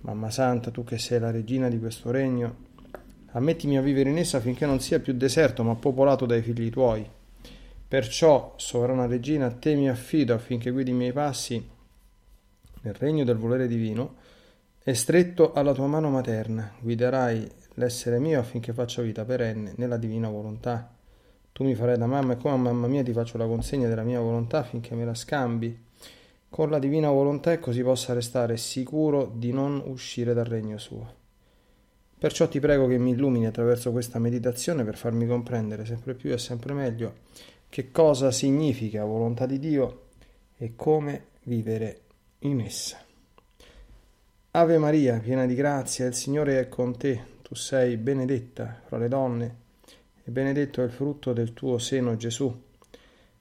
Mamma Santa, tu che sei la regina di questo regno, ammettimi a vivere in essa finché non sia più deserto, ma popolato dai figli tuoi. Perciò, sovrana regina, a te mi affido affinché guidi i miei passi nel regno del volere divino e stretto alla tua mano materna guiderai l'essere mio affinché faccia vita perenne nella divina volontà. Tu mi farai da mamma e come a mamma mia ti faccio la consegna della mia volontà affinché me la scambi con la divina volontà e così possa restare sicuro di non uscire dal regno suo. Perciò ti prego che mi illumini attraverso questa meditazione per farmi comprendere sempre più e sempre meglio che cosa significa volontà di Dio e come vivere in essa. Ave Maria, piena di grazia, il Signore è con te, tu sei benedetta fra le donne e benedetto è il frutto del tuo seno Gesù.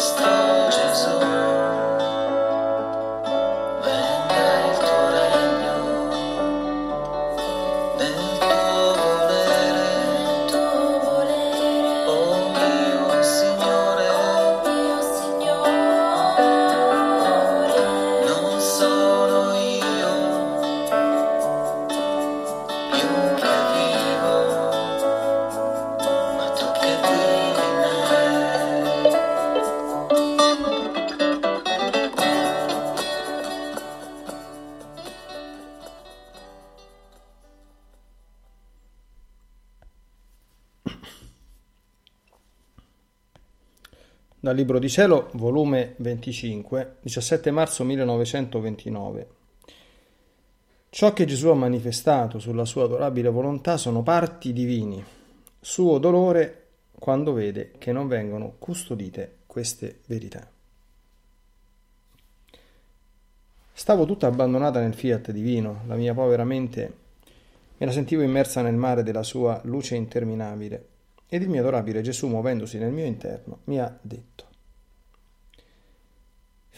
Dal Libro di Cielo, volume 25, 17 marzo 1929. Ciò che Gesù ha manifestato sulla sua adorabile volontà sono parti divini, suo dolore quando vede che non vengono custodite queste verità. Stavo tutta abbandonata nel fiat divino, la mia povera mente me la sentivo immersa nel mare della sua luce interminabile ed il mio adorabile Gesù, muovendosi nel mio interno, mi ha detto,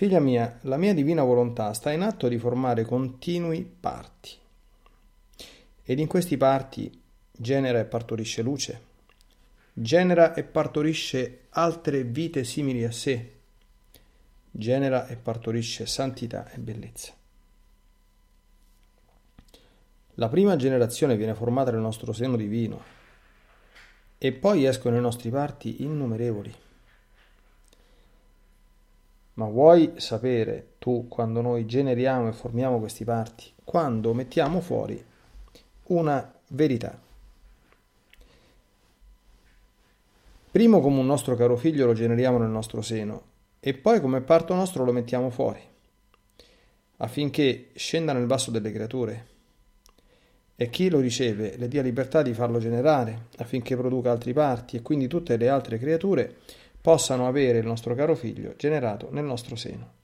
Figlia mia, la mia divina volontà sta in atto di formare continui parti, ed in questi parti genera e partorisce luce, genera e partorisce altre vite simili a sé, genera e partorisce santità e bellezza. La prima generazione viene formata nel nostro seno divino, e poi escono i nostri parti innumerevoli. Ma vuoi sapere tu quando noi generiamo e formiamo questi parti? Quando mettiamo fuori una verità. Primo come un nostro caro figlio lo generiamo nel nostro seno e poi come parto nostro lo mettiamo fuori, affinché scenda nel basso delle creature e chi lo riceve le dia libertà di farlo generare affinché produca altri parti e quindi tutte le altre creature possano avere il nostro caro figlio generato nel nostro seno.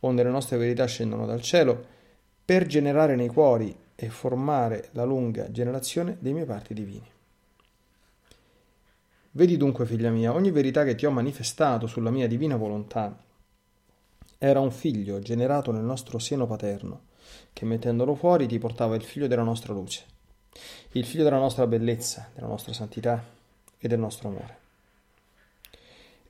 Onde le nostre verità scendono dal cielo per generare nei cuori e formare la lunga generazione dei miei parti divini. Vedi dunque, figlia mia, ogni verità che ti ho manifestato sulla mia divina volontà era un figlio generato nel nostro seno paterno, che mettendolo fuori ti portava il figlio della nostra luce, il figlio della nostra bellezza, della nostra santità e del nostro amore.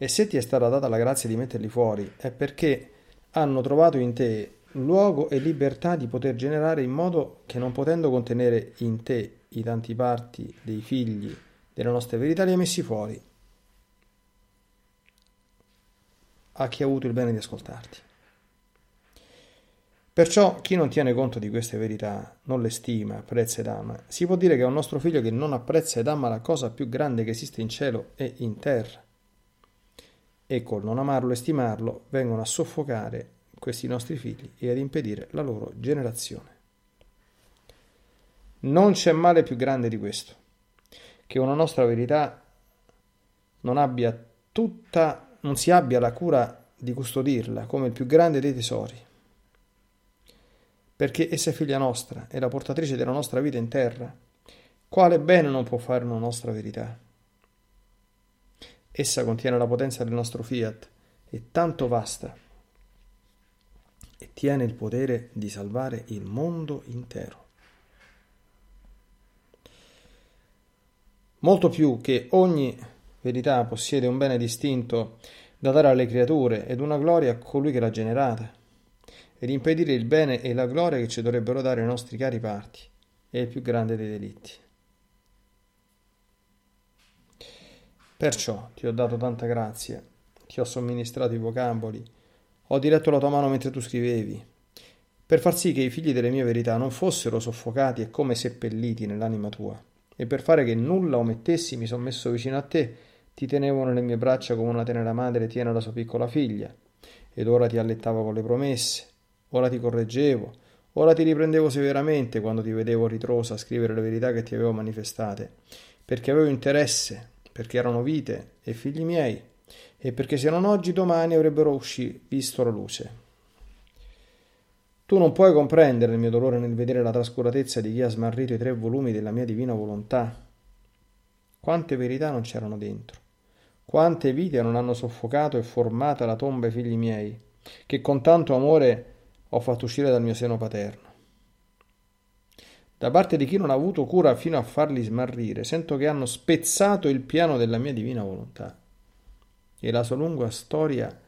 E se ti è stata data la grazia di metterli fuori, è perché hanno trovato in te luogo e libertà di poter generare in modo che non potendo contenere in te i tanti parti dei figli delle nostre verità li hai messi fuori. A chi ha avuto il bene di ascoltarti. Perciò chi non tiene conto di queste verità, non le stima, apprezza ed ama, si può dire che è un nostro figlio che non apprezza ed ama la cosa più grande che esiste in cielo e in terra e col non amarlo e stimarlo vengono a soffocare questi nostri figli e ad impedire la loro generazione. Non c'è male più grande di questo, che una nostra verità non abbia tutta, non si abbia la cura di custodirla come il più grande dei tesori, perché essa è figlia nostra, è la portatrice della nostra vita in terra. Quale bene non può fare una nostra verità? Essa contiene la potenza del nostro fiat, è tanto vasta e tiene il potere di salvare il mondo intero. Molto più che ogni verità possiede un bene distinto da dare alle creature ed una gloria a colui che l'ha generata, ed impedire il bene e la gloria che ci dovrebbero dare i nostri cari parti, è il più grande dei delitti. Perciò ti ho dato tanta grazia, ti ho somministrato i vocaboli, ho diretto la tua mano mentre tu scrivevi, per far sì che i figli delle mie verità non fossero soffocati e come seppelliti nell'anima tua, e per fare che nulla omettessi mi sono messo vicino a te, ti tenevo nelle mie braccia come una tenera madre tiene la sua piccola figlia, ed ora ti allettavo con le promesse, ora ti correggevo, ora ti riprendevo severamente quando ti vedevo ritrosa a scrivere le verità che ti avevo manifestate, perché avevo interesse perché erano vite e figli miei, e perché se non oggi domani avrebbero usci, visto la luce. Tu non puoi comprendere il mio dolore nel vedere la trascuratezza di chi ha smarrito i tre volumi della mia divina volontà. Quante verità non c'erano dentro, quante vite non hanno soffocato e formata la tomba ai figli miei, che con tanto amore ho fatto uscire dal mio seno paterno. Da parte di chi non ha avuto cura fino a farli smarrire, sento che hanno spezzato il piano della mia divina volontà. E la sua lunga storia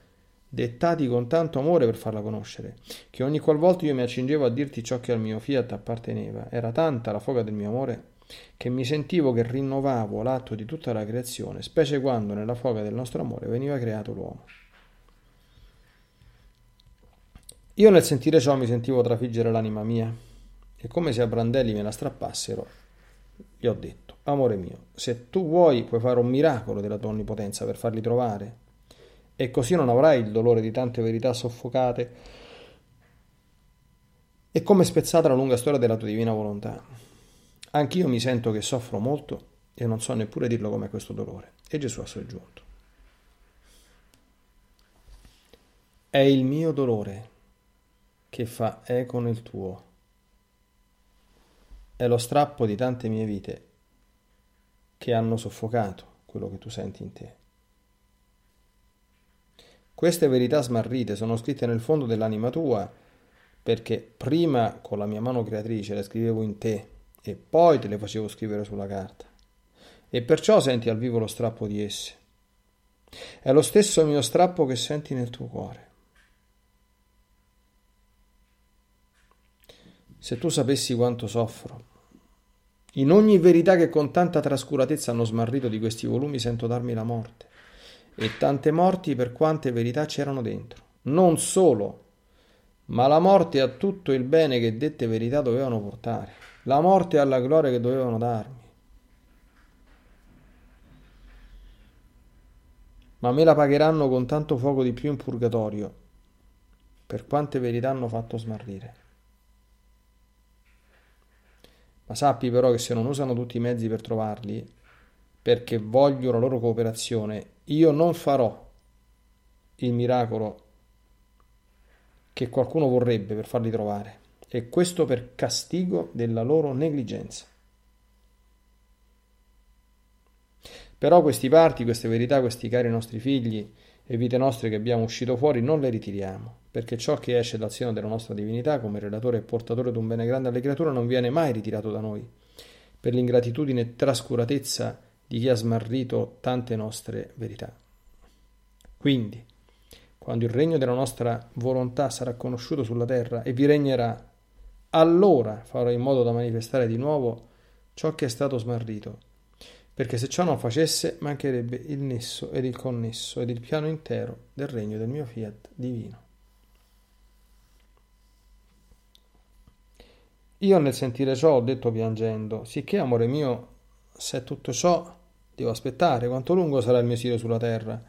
dettati con tanto amore per farla conoscere, che ogni qualvolta io mi accingevo a dirti ciò che al mio fiat apparteneva, era tanta la foga del mio amore che mi sentivo che rinnovavo l'atto di tutta la creazione, specie quando nella foga del nostro amore veniva creato l'uomo. Io nel sentire ciò mi sentivo trafiggere l'anima mia, e come se a brandelli me la strappassero, gli ho detto, amore mio, se tu vuoi puoi fare un miracolo della tua onnipotenza per farli trovare, e così non avrai il dolore di tante verità soffocate e come spezzata la lunga storia della tua divina volontà. Anch'io mi sento che soffro molto e non so neppure dirlo com'è questo dolore. E Gesù ha soggiunto. È il mio dolore che fa eco nel tuo è lo strappo di tante mie vite che hanno soffocato quello che tu senti in te. Queste verità smarrite sono scritte nel fondo dell'anima tua perché prima con la mia mano creatrice le scrivevo in te e poi te le facevo scrivere sulla carta. E perciò senti al vivo lo strappo di esse. È lo stesso mio strappo che senti nel tuo cuore. Se tu sapessi quanto soffro In ogni verità che con tanta trascuratezza hanno smarrito di questi volumi sento darmi la morte. E tante morti per quante verità c'erano dentro. Non solo, ma la morte a tutto il bene che dette verità dovevano portare. La morte alla gloria che dovevano darmi. Ma me la pagheranno con tanto fuoco di più in purgatorio, per quante verità hanno fatto smarrire. Ma sappi però che se non usano tutti i mezzi per trovarli, perché voglio la loro cooperazione, io non farò il miracolo che qualcuno vorrebbe per farli trovare, e questo per castigo della loro negligenza. Però questi parti, queste verità, questi cari nostri figli e vite nostre che abbiamo uscito fuori, non le ritiriamo perché ciò che esce dal seno della nostra divinità come relatore e portatore di un bene grande alle creature non viene mai ritirato da noi, per l'ingratitudine e trascuratezza di chi ha smarrito tante nostre verità. Quindi, quando il regno della nostra volontà sarà conosciuto sulla terra e vi regnerà, allora farò in modo da manifestare di nuovo ciò che è stato smarrito, perché se ciò non facesse mancherebbe il nesso ed il connesso ed il piano intero del regno del mio fiat divino. Io nel sentire ciò ho detto piangendo, sicché amore mio, se è tutto ciò, devo aspettare, quanto lungo sarà il mio esilio sulla terra?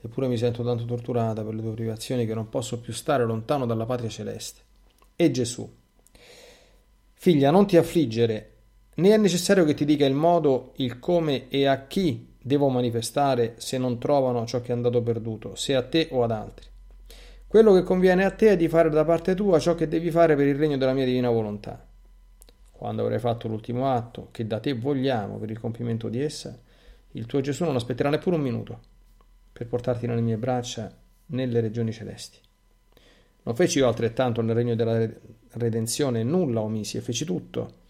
Eppure mi sento tanto torturata per le tue privazioni che non posso più stare lontano dalla patria celeste. E Gesù, figlia, non ti affliggere, né è necessario che ti dica il modo, il come e a chi devo manifestare se non trovano ciò che è andato perduto, se a te o ad altri. Quello che conviene a te è di fare da parte tua ciò che devi fare per il regno della mia divina volontà. Quando avrai fatto l'ultimo atto, che da te vogliamo per il compimento di essa, il tuo Gesù non aspetterà neppure un minuto per portarti nelle mie braccia nelle regioni celesti. Non feci io altrettanto nel regno della redenzione, nulla omisi e feci tutto,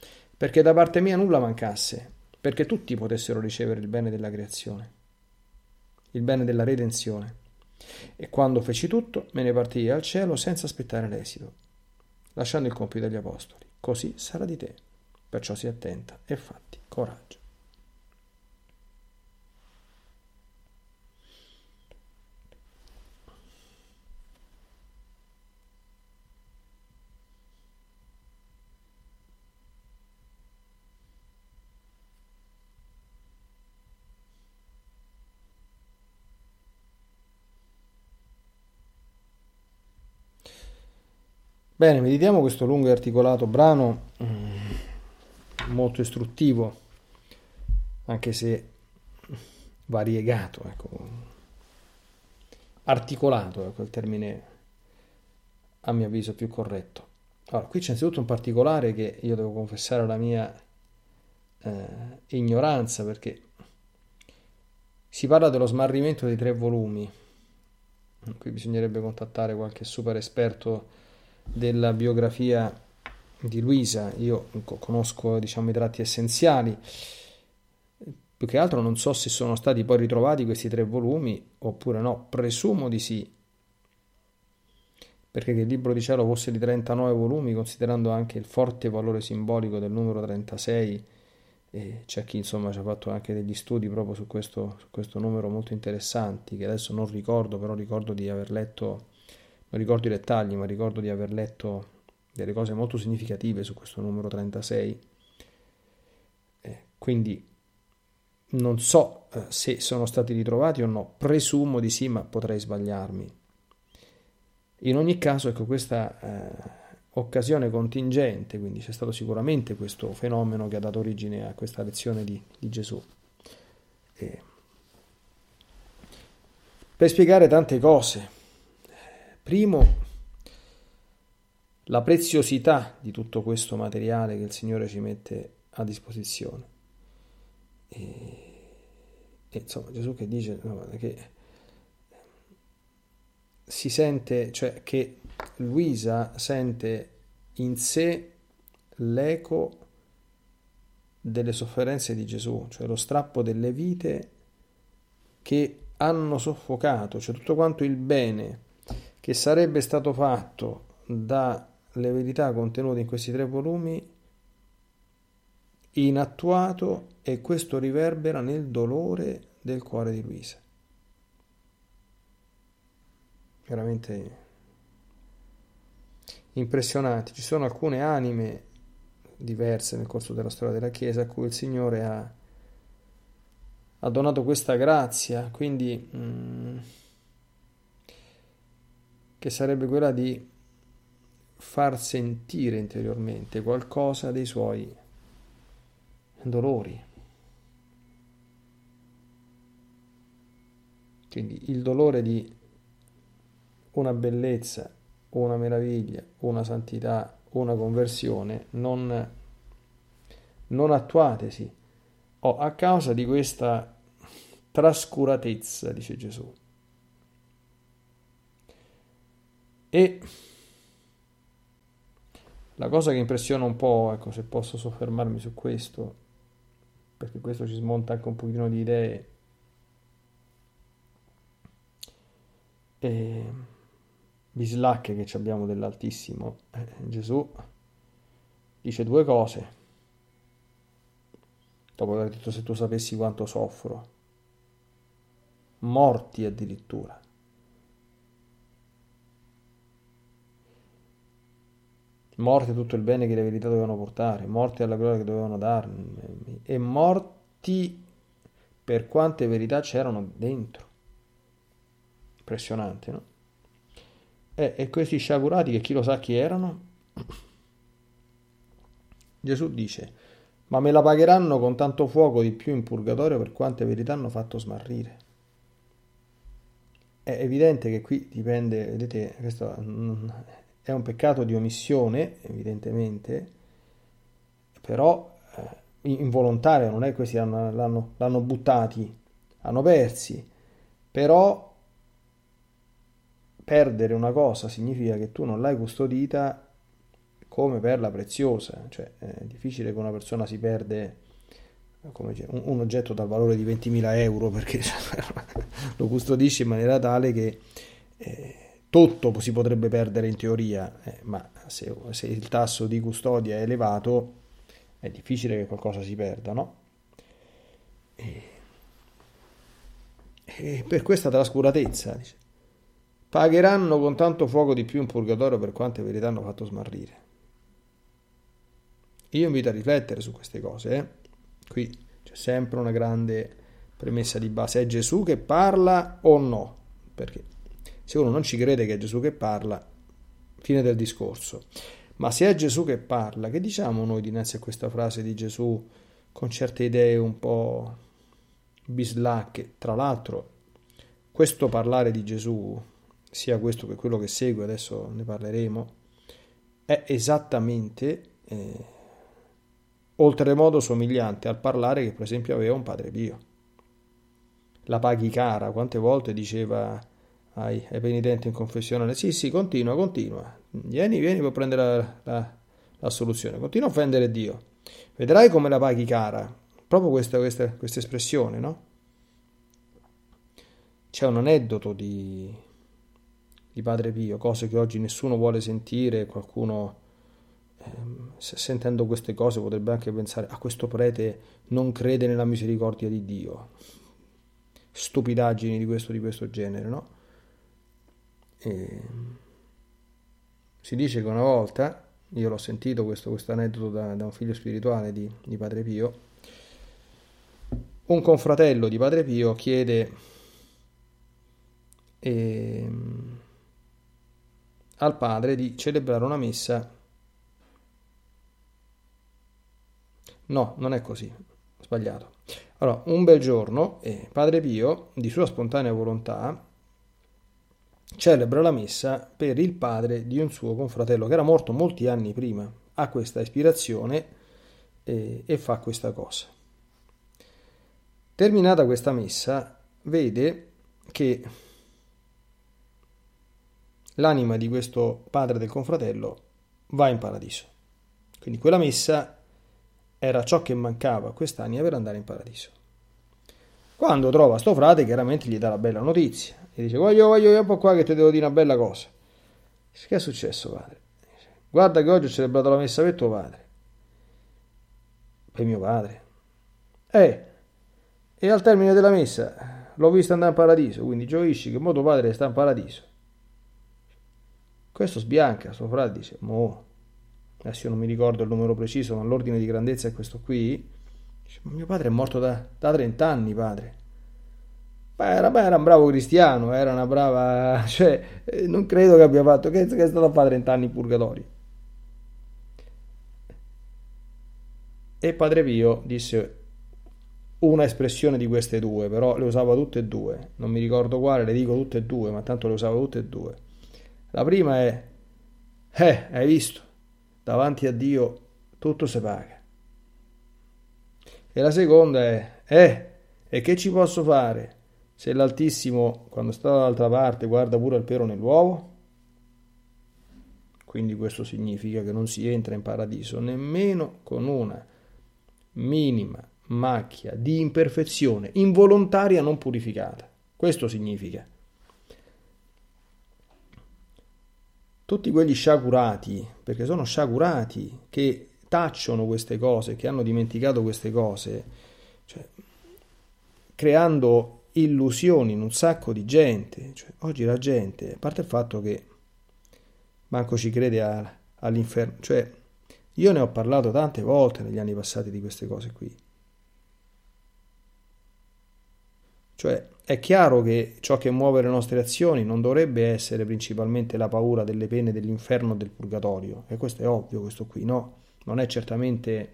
perché da parte mia nulla mancasse, perché tutti potessero ricevere il bene della creazione, il bene della redenzione. E quando feci tutto, me ne partii al cielo senza aspettare l'esito, lasciando il compito agli apostoli. Così sarà di te. Perciò sii attenta e fatti coraggio. Bene, meditiamo questo lungo e articolato brano mm, molto istruttivo, anche se variegato, ecco. articolato, ecco il termine a mio avviso più corretto. Allora, qui c'è innanzitutto un particolare che io devo confessare la mia eh, ignoranza perché si parla dello smarrimento dei tre volumi. Qui bisognerebbe contattare qualche super esperto della biografia di Luisa, io conosco diciamo, i tratti essenziali, più che altro non so se sono stati poi ritrovati questi tre volumi oppure no, presumo di sì, perché che il libro di cielo fosse di 39 volumi, considerando anche il forte valore simbolico del numero 36, e c'è chi insomma ci ha fatto anche degli studi proprio su questo, su questo numero molto interessanti, che adesso non ricordo, però ricordo di aver letto non ricordo i dettagli, ma ricordo di aver letto delle cose molto significative su questo numero 36. Eh, quindi non so eh, se sono stati ritrovati o no, presumo di sì, ma potrei sbagliarmi. In ogni caso, ecco, questa eh, occasione contingente, quindi c'è stato sicuramente questo fenomeno che ha dato origine a questa lezione di, di Gesù. E per spiegare tante cose, Primo, la preziosità di tutto questo materiale che il Signore ci mette a disposizione. E, e insomma, Gesù che dice no, che si sente, cioè che Luisa sente in sé l'eco delle sofferenze di Gesù, cioè lo strappo delle vite che hanno soffocato, cioè tutto quanto il bene che sarebbe stato fatto dalle verità contenute in questi tre volumi inattuato e questo riverbera nel dolore del cuore di Luisa. Veramente impressionanti. Ci sono alcune anime diverse nel corso della storia della Chiesa a cui il Signore ha, ha donato questa grazia, quindi mm, che sarebbe quella di far sentire interiormente qualcosa dei suoi dolori. Quindi il dolore di una bellezza, una meraviglia, una santità, una conversione non, non attuatesi o a causa di questa trascuratezza, dice Gesù. E la cosa che impressiona un po', ecco, se posso soffermarmi su questo, perché questo ci smonta anche un pochino di idee, e bislacche che abbiamo dell'Altissimo, eh, Gesù dice due cose, dopo aver detto se tu sapessi quanto soffro, morti addirittura. Morte tutto il bene che le verità dovevano portare, morti alla gloria che dovevano darmi e morti per quante verità c'erano dentro. Impressionante, no? E, e questi sciagurati che chi lo sa chi erano? Gesù dice, ma me la pagheranno con tanto fuoco di più in purgatorio per quante verità hanno fatto smarrire. È evidente che qui dipende, vedete, questo è un peccato di omissione, evidentemente, però eh, involontario, non è che questi l'hanno, l'hanno, l'hanno buttati, hanno persi, però perdere una cosa significa che tu non l'hai custodita come perla preziosa, cioè è difficile che una persona si perde dire, un, un, oggetto dal valore di 20.000 euro perché lo custodisce in maniera tale che eh, tutto si potrebbe perdere in teoria, eh, ma se, se, il tasso di custodia è elevato è difficile che qualcosa si perda, no? E, e per questa trascuratezza, dice, pagheranno con tanto fuoco di più in purgatorio per quante verità hanno fatto smarrire. Io invito a riflettere su queste cose, eh? qui c'è sempre una grande premessa di base, è Gesù che parla o no? Perché se uno non ci crede che è Gesù che parla, fine del discorso. Ma se è Gesù che parla, che diciamo noi dinanzi a questa frase di Gesù con certe idee un po' bislacche? Tra l'altro, questo parlare di Gesù, sia questo che quello che segue, adesso ne parleremo, è esattamente eh, oltremodo somigliante al parlare che per esempio aveva un padre Pio. La paghi cara, quante volte diceva ai, ai penitenti in confessione. Sì, sì, continua, continua. Vieni, vieni per prendere la, la, la soluzione. Continua a offendere Dio. Vedrai come la paghi cara. Proprio questa, questa, questa espressione, no? C'è un aneddoto di, di Padre Pio, cose che oggi nessuno vuole sentire, qualcuno ehm, sentendo queste cose potrebbe anche pensare a questo prete non crede nella misericordia di Dio. Stupidaggini di questo, di questo genere, no? Si dice che una volta, io l'ho sentito questo, questo aneddoto da, da, un figlio spirituale di, di Padre Pio, un confratello di Padre Pio chiede eh, al padre di celebrare una messa. No, non è così, sbagliato. Allora, un bel giorno, eh, Padre Pio, di sua spontanea volontà, celebra la messa per il padre di un suo confratello che era morto molti anni prima. Ha questa ispirazione e, e fa questa cosa. Terminata questa messa, vede che l'anima di questo padre del confratello va in paradiso. Quindi quella messa era ciò che mancava a quest'anima per andare in paradiso. Quando trova sto frate, chiaramente gli dà la bella notizia e dice voglio, voglio io un po' qua che ti devo dire una bella cosa. Che è successo padre? Guarda che oggi ho celebrato la messa per tuo padre. per mio padre. Eh, e al termine della messa l'ho visto andare in paradiso, quindi gioisci che mo tuo padre sta in paradiso. Questo sbianca, suo fratello dice, mo, adesso io non mi ricordo il numero preciso, ma l'ordine di grandezza è questo qui. Dice, ma mio padre è morto da, da 30 anni, padre. Beh era, beh, era, un bravo cristiano, era una brava... cioè, eh, non credo che abbia fatto... che, che è stato a fare 30 anni in purgatorio. E Padre Pio disse una espressione di queste due, però le usava tutte e due, non mi ricordo quale, le dico tutte e due, ma tanto le usava tutte e due. La prima è, eh, hai visto, davanti a Dio tutto si paga. E la seconda è, eh, e che ci posso fare se l'Altissimo, quando sta dall'altra parte, guarda pure il pero nell'uovo? Quindi questo significa che non si entra in paradiso nemmeno con una minima macchia di imperfezione involontaria non purificata. Questo significa. Tutti quegli sciagurati, perché sono sciagurati, che tacciono queste cose, che hanno dimenticato queste cose, cioè, creando illusioni in un sacco di gente. Cioè, oggi la gente, a parte il fatto che manco ci crede a, all'inferno, cioè io ne ho parlato tante volte negli anni passati di queste cose qui. Cioè, è chiaro che ciò che muove le nostre azioni non dovrebbe essere principalmente la paura delle pene dell'inferno o del purgatorio, e questo è ovvio, questo qui, no? Non è certamente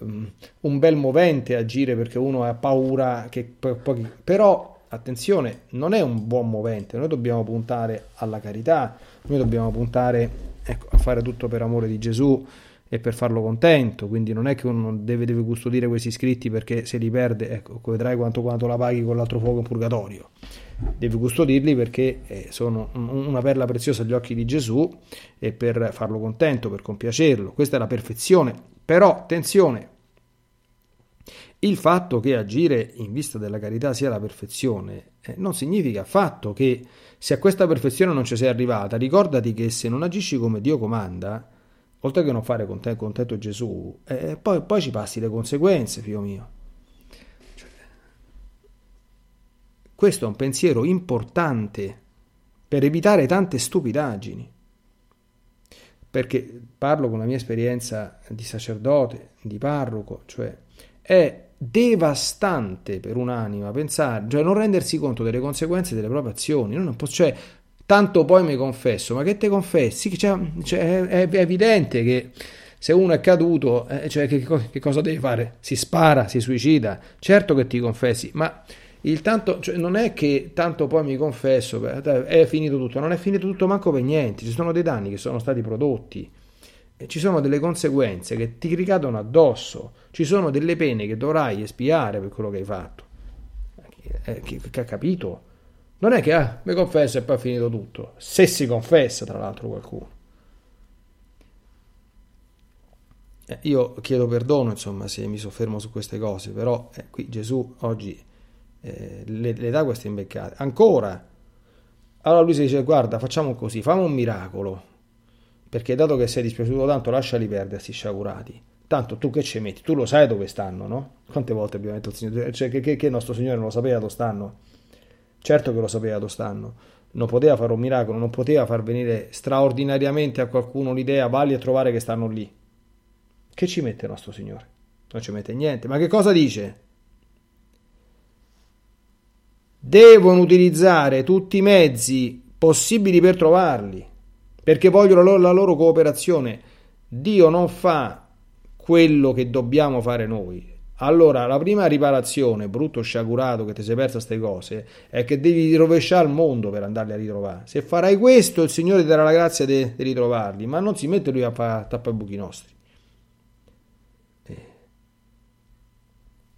un bel movente agire perché uno ha paura che pochi... Però, attenzione, non è un buon movente, noi dobbiamo puntare alla carità, noi dobbiamo puntare ecco, a fare tutto per amore di Gesù, e per farlo contento, quindi non è che uno deve, deve custodire questi iscritti perché se li perde, ecco, vedrai quanto, quanto la paghi con l'altro fuoco in purgatorio. Devi custodirli perché eh, sono una perla preziosa agli occhi di Gesù e per farlo contento, per compiacerlo. Questa è la perfezione. Però, attenzione, il fatto che agire in vista della carità sia la perfezione eh, non significa affatto che se a questa perfezione non ci sei arrivata, ricordati che se non agisci come Dio comanda, oltre che non fare contento, Gesù, eh, poi, poi, ci passi le conseguenze, figlio mio. Cioè, questo è un pensiero importante per evitare tante stupidaggini. Perché parlo con la mia esperienza di sacerdote, di parroco, cioè è devastante per un'anima pensare, cioè non rendersi conto delle conseguenze delle proprie azioni. Posso, cioè, tanto poi mi confesso, ma che te confessi? Cioè, cioè, è, è, evidente che se uno è caduto, eh, cioè, che, che, cosa deve fare? Si spara, si suicida, certo che ti confessi, ma il tanto, cioè, non è che tanto poi mi confesso, è finito tutto, non è finito tutto manco per niente, ci sono dei danni che sono stati prodotti, ci sono delle conseguenze che ti ricadono addosso, ci sono delle pene che dovrai espiare per quello che hai fatto. Eh, che, che ha capito? Non è che ah, mi confesso e poi è finito tutto. Se si confessa, tra l'altro, qualcuno. Eh, io chiedo perdono, insomma, se mi soffermo su queste cose, però eh, qui Gesù oggi eh, le, dà queste imbeccate. Ancora. Allora lui si dice, guarda, facciamo così, fammi un miracolo, perché dato che sei dispiaciuto tanto, lasciali perdere questi sciagurati. Tanto tu che ci metti? Tu lo sai dove stanno, no? Quante volte abbiamo detto il Signore? Cioè, che, che, che il nostro Signore non lo sapeva dove stanno? Certo che lo sapeva dove stanno. Non poteva fare un miracolo, non poteva far venire straordinariamente a qualcuno l'idea, valli a trovare che stanno lì. Che ci mette il nostro Signore? Non ci mette niente. Ma che cosa dice? Devono utilizzare tutti i mezzi possibili per trovarli, perché vogliono la loro cooperazione. Dio non fa quello che dobbiamo fare noi, allora, la prima riparazione, brutto sciagurato che ti sei persa queste cose, è che devi rovesciare il mondo per andarli a ritrovare. Se farai questo, il Signore ti darà la grazia di, ritrovarli, ma non si mette lui a fare tappa i buchi nostri.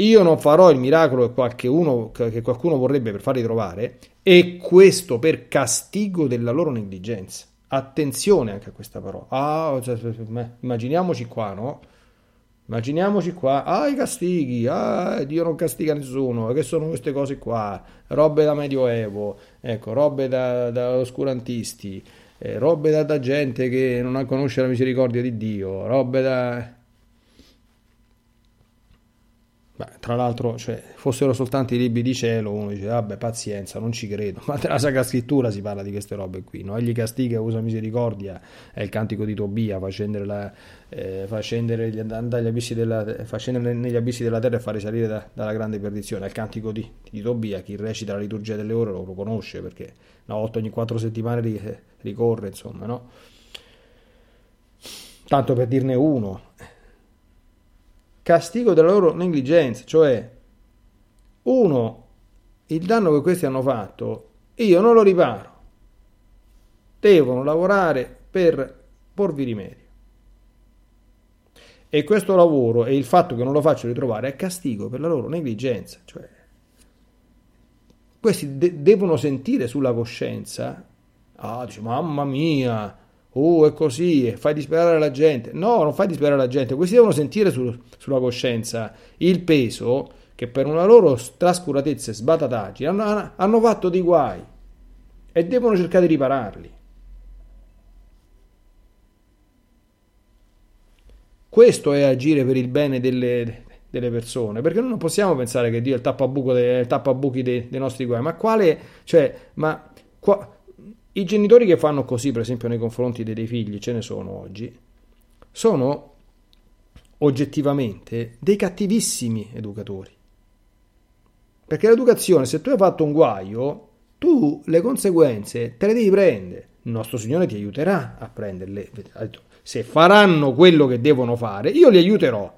Io non farò il miracolo che qualcuno, vorrebbe per farli trovare, e questo per castigo della loro negligenza. Attenzione anche a questa parola. Ah, cioè, immaginiamoci qua, no? Immaginiamoci qua, ah i castighi, ah Dio non castiga nessuno, che sono queste cose qua, robe da medioevo, ecco, robe da, da oscurantisti, eh, robe da, da, gente che non conosce la misericordia di Dio, robe da... tra l'altro, cioè, fossero soltanto i libri di cielo, uno dice, vabbè, pazienza, non ci credo. Ma nella Sacra Scrittura si parla di queste robe qui, no? Egli castiga usa misericordia, è il cantico di Tobia, fa scendere, la, eh, fa scendere, dagli abissi della, fa scendere negli abissi della terra e fa risalire da, dalla grande perdizione. È il cantico di, di, Tobia, chi recita la liturgia delle ore lo, lo conosce, perché una volta ogni quattro settimane ricorre, insomma, no? Tanto per dirne uno castigo della loro negligenza, cioè uno, il danno che questi hanno fatto, io non lo riparo, devono lavorare per porvi rimedio. E questo lavoro e il fatto che non lo faccio ritrovare è castigo per la loro negligenza, cioè questi de- devono sentire sulla coscienza, ah, dice, mamma mia, oh è così, fai disperare la gente. No, non fai disperare la gente, questi devono sentire sul, sulla coscienza il peso che per una loro trascuratezza e sbatataggine hanno, hanno fatto dei guai e devono cercare di ripararli. Questo è agire per il bene delle, delle persone, perché noi non possiamo pensare che Dio è il tappabuco dei, il tappabuchi dei, dei nostri guai, ma quale, cioè, ma qua, i genitori che fanno così, per esempio, nei confronti dei, figli, ce ne sono oggi, sono oggettivamente dei cattivissimi educatori. Perché l'educazione, se tu hai fatto un guaio, tu le conseguenze te le devi prendere. Il nostro Signore ti aiuterà a prenderle. Se faranno quello che devono fare, io li aiuterò.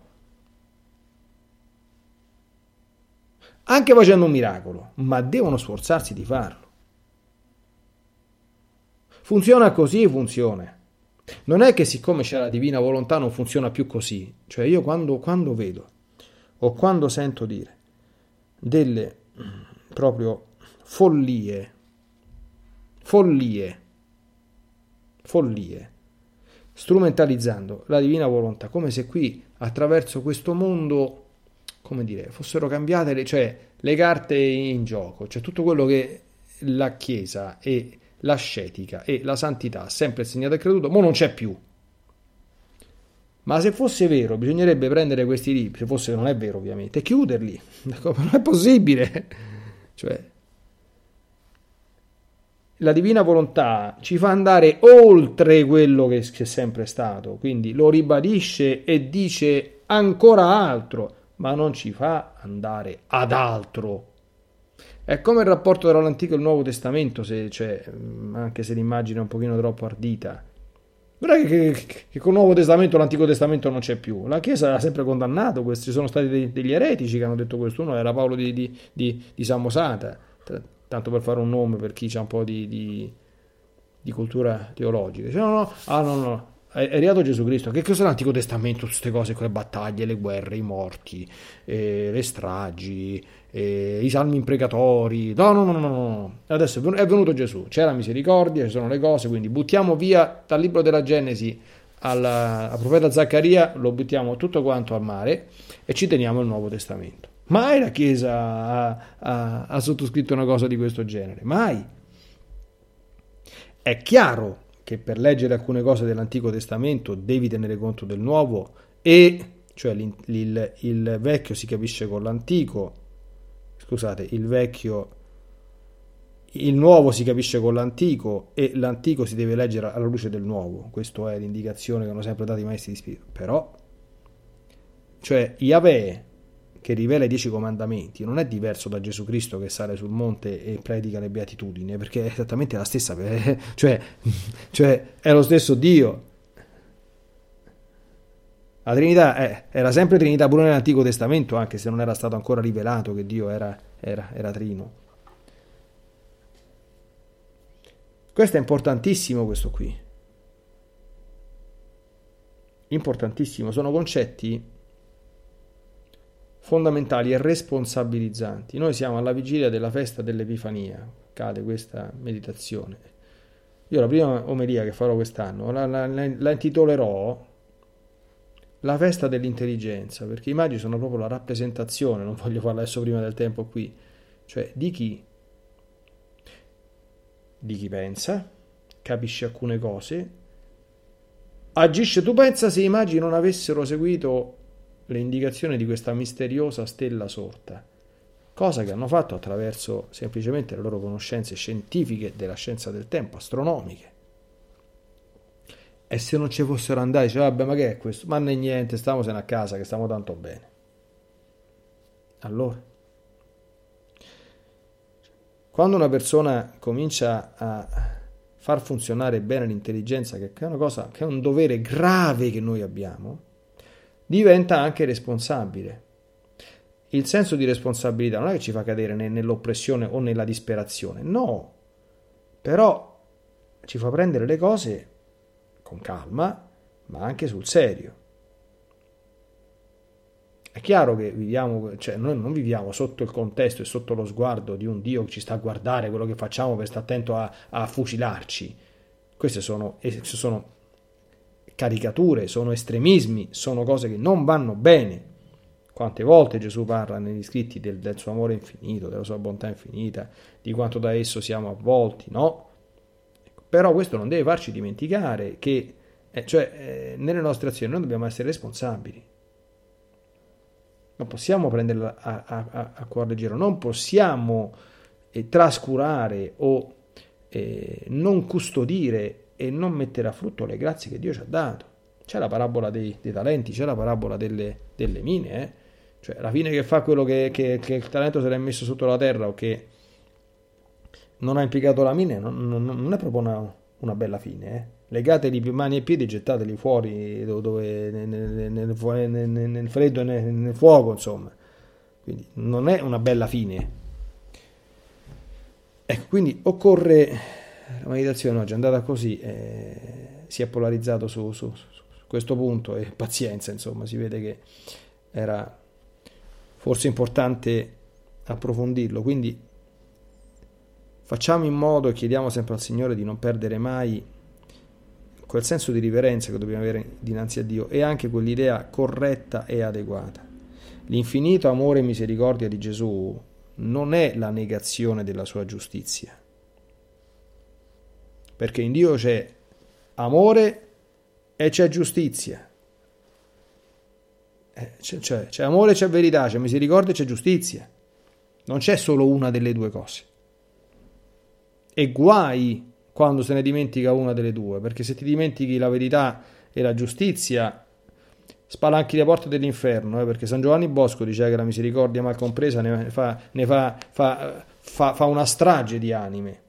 Anche facendo un miracolo, ma devono sforzarsi di farlo. Funziona così, funziona. Non è che siccome c'è la divina volontà non funziona più così. Cioè io quando, quando vedo o quando sento dire delle proprio follie, follie, follie, strumentalizzando la divina volontà, come se qui attraverso questo mondo, come dire, fossero cambiate le, cioè, le carte in gioco, cioè tutto quello che la Chiesa e l'ascetica e la santità sempre insegnata e creduto, ma non c'è più. Ma se fosse vero, bisognerebbe prendere questi libri, se fosse non è vero ovviamente, e chiuderli. Non è possibile. Cioè, la divina volontà ci fa andare oltre quello che è sempre stato, quindi lo ribadisce e dice ancora altro, ma non ci fa andare ad altro. È come il rapporto tra l'Antico e il Nuovo Testamento, se, cioè, anche se l'immagine è un pochino troppo ardita. È che, che, che, con il Nuovo Testamento l'Antico Testamento non c'è più. La Chiesa ha sempre condannato questo. Ci sono stati dei, degli eretici che hanno detto questo. Uno era Paolo di, di, di, di Samosata, tanto per fare un nome per chi ha un po' di, di, cultura teologica. Dice, no, no, ah, no, no, è, arrivato Gesù Cristo. Che cos'è l'Antico Testamento? Tutte queste cose, quelle battaglie, le guerre, i morti, eh, le stragi, eh, i salmi imprecatori. No, no, no, no, no. Adesso è venuto Gesù, c'è la misericordia, ci sono le cose, quindi buttiamo via dal libro della Genesi al, al profeta Zaccaria, lo buttiamo tutto quanto al mare e ci teniamo il Nuovo Testamento. Mai la Chiesa ha, ha, ha sottoscritto una cosa di questo genere, mai. È chiaro che per leggere alcune cose dell'Antico Testamento devi tenere conto del Nuovo e cioè il, il, il vecchio si capisce con l'antico, scusate, il vecchio, il nuovo si capisce con l'antico e l'antico si deve leggere alla luce del nuovo. Questa è l'indicazione che hanno sempre dato i maestri di spirito. Però, cioè, Yahweh che rivela i dieci comandamenti non è diverso da Gesù Cristo che sale sul monte e predica le beatitudini, perché è esattamente la stessa, cioè, cioè è lo stesso Dio. La Trinità è, era sempre Trinità pure nell'Antico Testamento, anche se non era stato ancora rivelato che Dio era, era, era Trino. Questo è importantissimo, questo qui. Importantissimo, sono concetti fondamentali e responsabilizzanti. Noi siamo alla vigilia della festa dell'Epifania, cade questa meditazione. Io la prima omelia che farò quest'anno la, la, la intitolerò la festa dell'intelligenza, perché i magi sono proprio la rappresentazione, non voglio farla adesso prima del tempo qui, cioè di chi? Di chi pensa, capisce alcune cose, agisce, tu pensa se i magi non avessero seguito le indicazioni di questa misteriosa stella sorta, cosa che hanno fatto attraverso semplicemente le loro conoscenze scientifiche della scienza del tempo, astronomiche. E se non ci fossero andati, diceva, vabbè, ma che è questo? Ma ne niente, stiamo a casa, che stiamo tanto bene. Allora, quando una persona comincia a far funzionare bene l'intelligenza, che è una cosa, che è un dovere grave che noi abbiamo, diventa anche responsabile. Il senso di responsabilità non è che ci fa cadere nell'oppressione o nella disperazione, no, però ci fa prendere le cose con calma, ma anche sul serio. È chiaro che viviamo, cioè noi non viviamo sotto il contesto e sotto lo sguardo di un Dio che ci sta a guardare quello che facciamo per stare attento a, a fucilarci. Queste sono, sono caricature, sono estremismi, sono cose che non vanno bene. Quante volte Gesù parla negli scritti del, del, suo amore infinito, della sua bontà infinita, di quanto da esso siamo avvolti, no? Però questo non deve farci dimenticare che, eh, cioè, eh, nelle nostre azioni noi dobbiamo essere responsabili. Non possiamo prenderla a, a, a, a cuore leggero, non possiamo eh, trascurare o eh, non custodire e non mettere a frutto le grazie che Dio ci ha dato. C'è la parabola dei, dei talenti, c'è la parabola delle, delle mine, eh? cioè la fine che fa quello che, che, che, il talento se l'è messo sotto la terra o che non ha impiegato la mine, non, non, non è proprio una, una bella fine. Eh? Legateli mani e piedi, gettateli fuori dove, nel, nel, nel, nel, freddo e nel, fuoco, insomma. Quindi non è una bella fine. Ecco, quindi occorre la meditazione oggi è andata così, eh, si è polarizzato su, su, su, questo punto e pazienza, insomma, si vede che era forse importante approfondirlo, quindi facciamo in modo e chiediamo sempre al Signore di non perdere mai quel senso di riverenza che dobbiamo avere dinanzi a Dio e anche quell'idea corretta e adeguata. L'infinito amore e misericordia di Gesù non è la negazione della sua giustizia, perché in Dio c'è amore e c'è giustizia. Eh, c'è, c'è, c'è amore c'è verità, c'è misericordia e c'è giustizia. Non c'è solo una delle due cose. E guai quando se ne dimentica una delle due, perché se ti dimentichi la verità e la giustizia, spalanchi le porte dell'inferno, eh, perché San Giovanni Bosco diceva che la misericordia mal compresa ne fa, ne fa, fa, fa una strage di anime.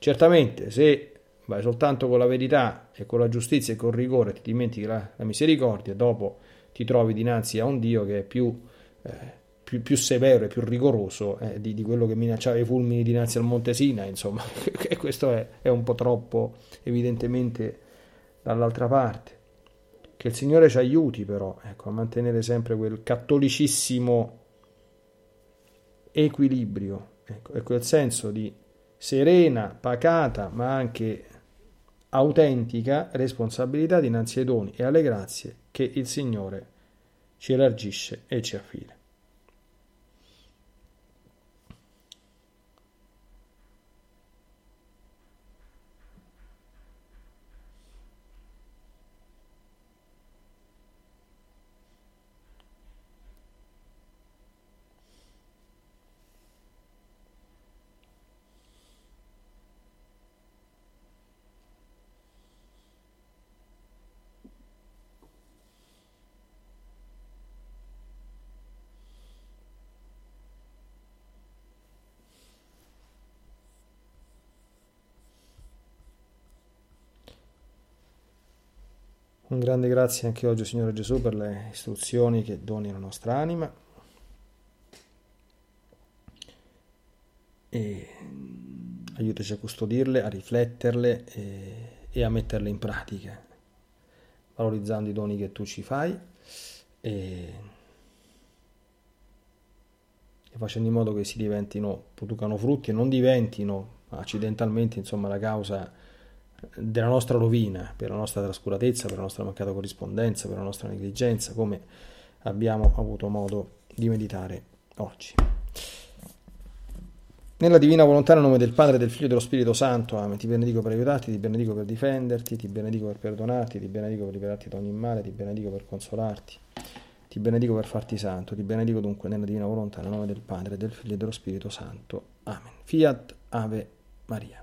Certamente, se vai soltanto con la verità e con la giustizia e con il rigore, ti dimentichi la, la misericordia, dopo ti trovi dinanzi a un Dio che è più, eh, più, più severo e più rigoroso eh, di, di, quello che minacciava i fulmini dinanzi al Monte Sina, insomma, e questo è, è un po' troppo evidentemente dall'altra parte. Che il Signore ci aiuti però ecco, a mantenere sempre quel cattolicissimo equilibrio ecco, e quel senso di serena, pacata, ma anche autentica responsabilità dinanzi ai doni e alle grazie che il Signore ci elargisce e ci affida. Un grande grazie anche oggi, Signore Gesù, per le istruzioni che doni alla nostra anima. E aiutaci a custodirle, a rifletterle e, e, a metterle in pratica, valorizzando i doni che tu ci fai e, e facendo in modo che si diventino, producano frutti e non diventino accidentalmente insomma, la causa della nostra rovina, per la nostra trascuratezza, per la nostra mancata corrispondenza, per la nostra negligenza, come abbiamo avuto modo di meditare oggi. Nella divina volontà, nel nome del Padre, del Figlio e dello Spirito Santo, Amen. Ti benedico per aiutarti, ti benedico per difenderti, ti benedico per perdonarti, ti benedico per liberarti da ogni male, ti benedico per consolarti, Ti benedico per farti santo, ti benedico dunque nella divina volontà, nel nome del Padre, del Figlio e dello Spirito Santo. Amen. Fiat Ave Maria.